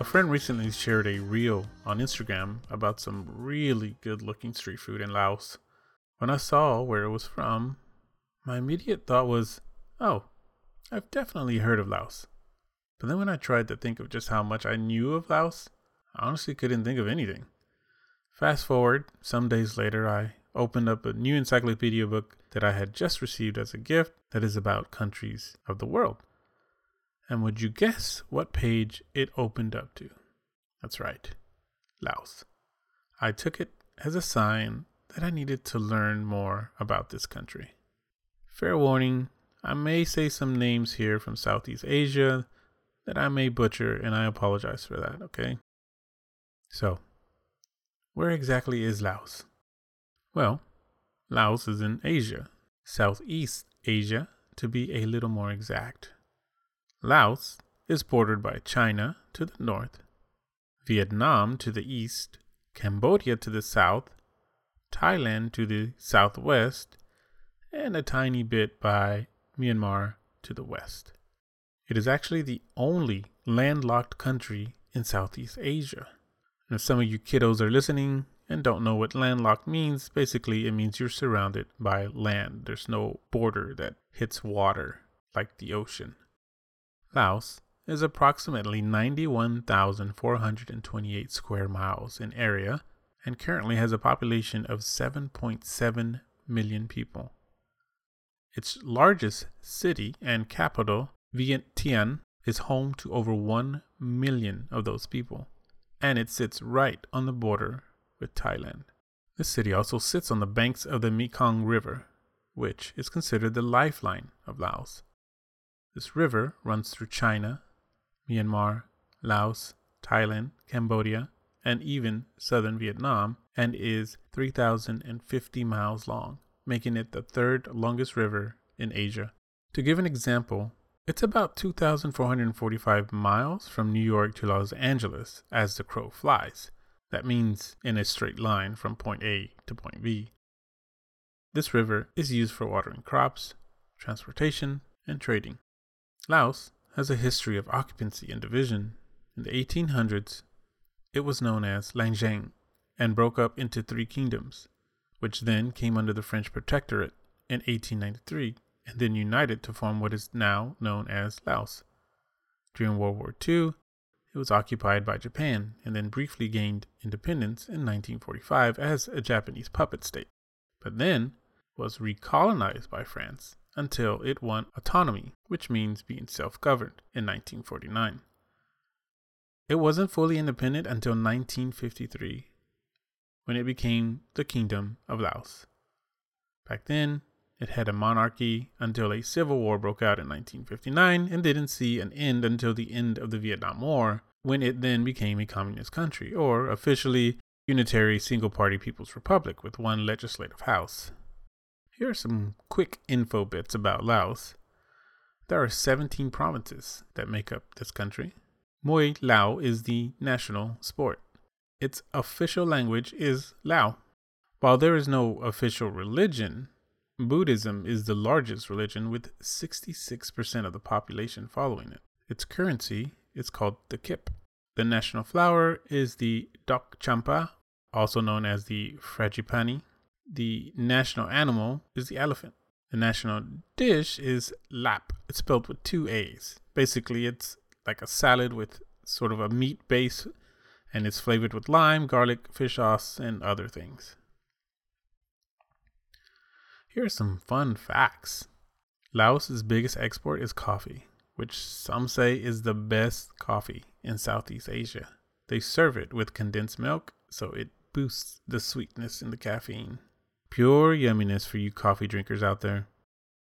A friend recently shared a reel on Instagram about some really good looking street food in Laos. When I saw where it was from, my immediate thought was, oh, I've definitely heard of Laos. But then when I tried to think of just how much I knew of Laos, I honestly couldn't think of anything. Fast forward, some days later, I opened up a new encyclopedia book that I had just received as a gift that is about countries of the world. And would you guess what page it opened up to? That's right, Laos. I took it as a sign that I needed to learn more about this country. Fair warning, I may say some names here from Southeast Asia that I may butcher, and I apologize for that, okay? So, where exactly is Laos? Well, Laos is in Asia, Southeast Asia to be a little more exact. Laos is bordered by China to the north, Vietnam to the east, Cambodia to the south, Thailand to the southwest, and a tiny bit by Myanmar to the west. It is actually the only landlocked country in Southeast Asia. And if some of you kiddos are listening and don't know what landlocked means, basically it means you're surrounded by land. There's no border that hits water like the ocean. Laos is approximately 91,428 square miles in area and currently has a population of 7.7 million people. Its largest city and capital, Vientiane, is home to over 1 million of those people, and it sits right on the border with Thailand. This city also sits on the banks of the Mekong River, which is considered the lifeline of Laos. This river runs through China, Myanmar, Laos, Thailand, Cambodia, and even southern Vietnam, and is 3,050 miles long, making it the third longest river in Asia. To give an example, it's about 2,445 miles from New York to Los Angeles as the crow flies. That means in a straight line from point A to point B. This river is used for watering crops, transportation, and trading. Laos has a history of occupancy and division. In the 1800s, it was known as Lan Xang and broke up into three kingdoms, which then came under the French protectorate in 1893 and then united to form what is now known as Laos. During World War II, it was occupied by Japan and then briefly gained independence in 1945 as a Japanese puppet state, but then was recolonized by France until it won autonomy, which means being self governed, in 1949. It wasn't fully independent until 1953, when it became the Kingdom of Laos. Back then, it had a monarchy until a civil war broke out in 1959 and didn't see an end until the end of the Vietnam War, when it then became a communist country, or officially Unitary Single Party People's Republic with one legislative house. Here are some quick info bits about Laos. There are 17 provinces that make up this country. Muay Lao is the national sport. Its official language is Lao. While there is no official religion, Buddhism is the largest religion with 66% of the population following it. Its currency is called the kip. The national flower is the Dok Champa, also known as the Frangipani the national animal is the elephant. The national dish is laap. It's spelled with two A's. Basically, it's like a salad with sort of a meat base and it's flavored with lime, garlic, fish sauce, and other things. Here are some fun facts. Laos's biggest export is coffee, which some say is the best coffee in Southeast Asia. They serve it with condensed milk, so it boosts the sweetness in the caffeine. Pure yumminess for you coffee drinkers out there.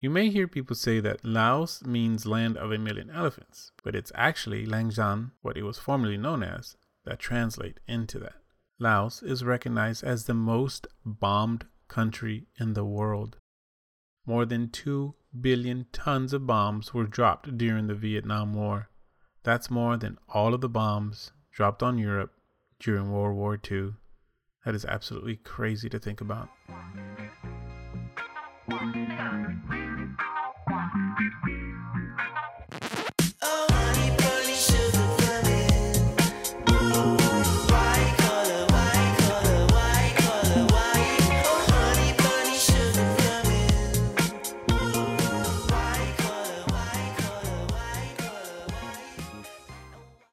You may hear people say that Laos means land of a million elephants, but it's actually Lan Xang, what it was formerly known as, that translate into that. Laos is recognized as the most bombed country in the world. more than 2 billion tons of bombs were dropped during the Vietnam War. That's more than all of the bombs dropped on Europe during World War II. That is absolutely crazy to think about.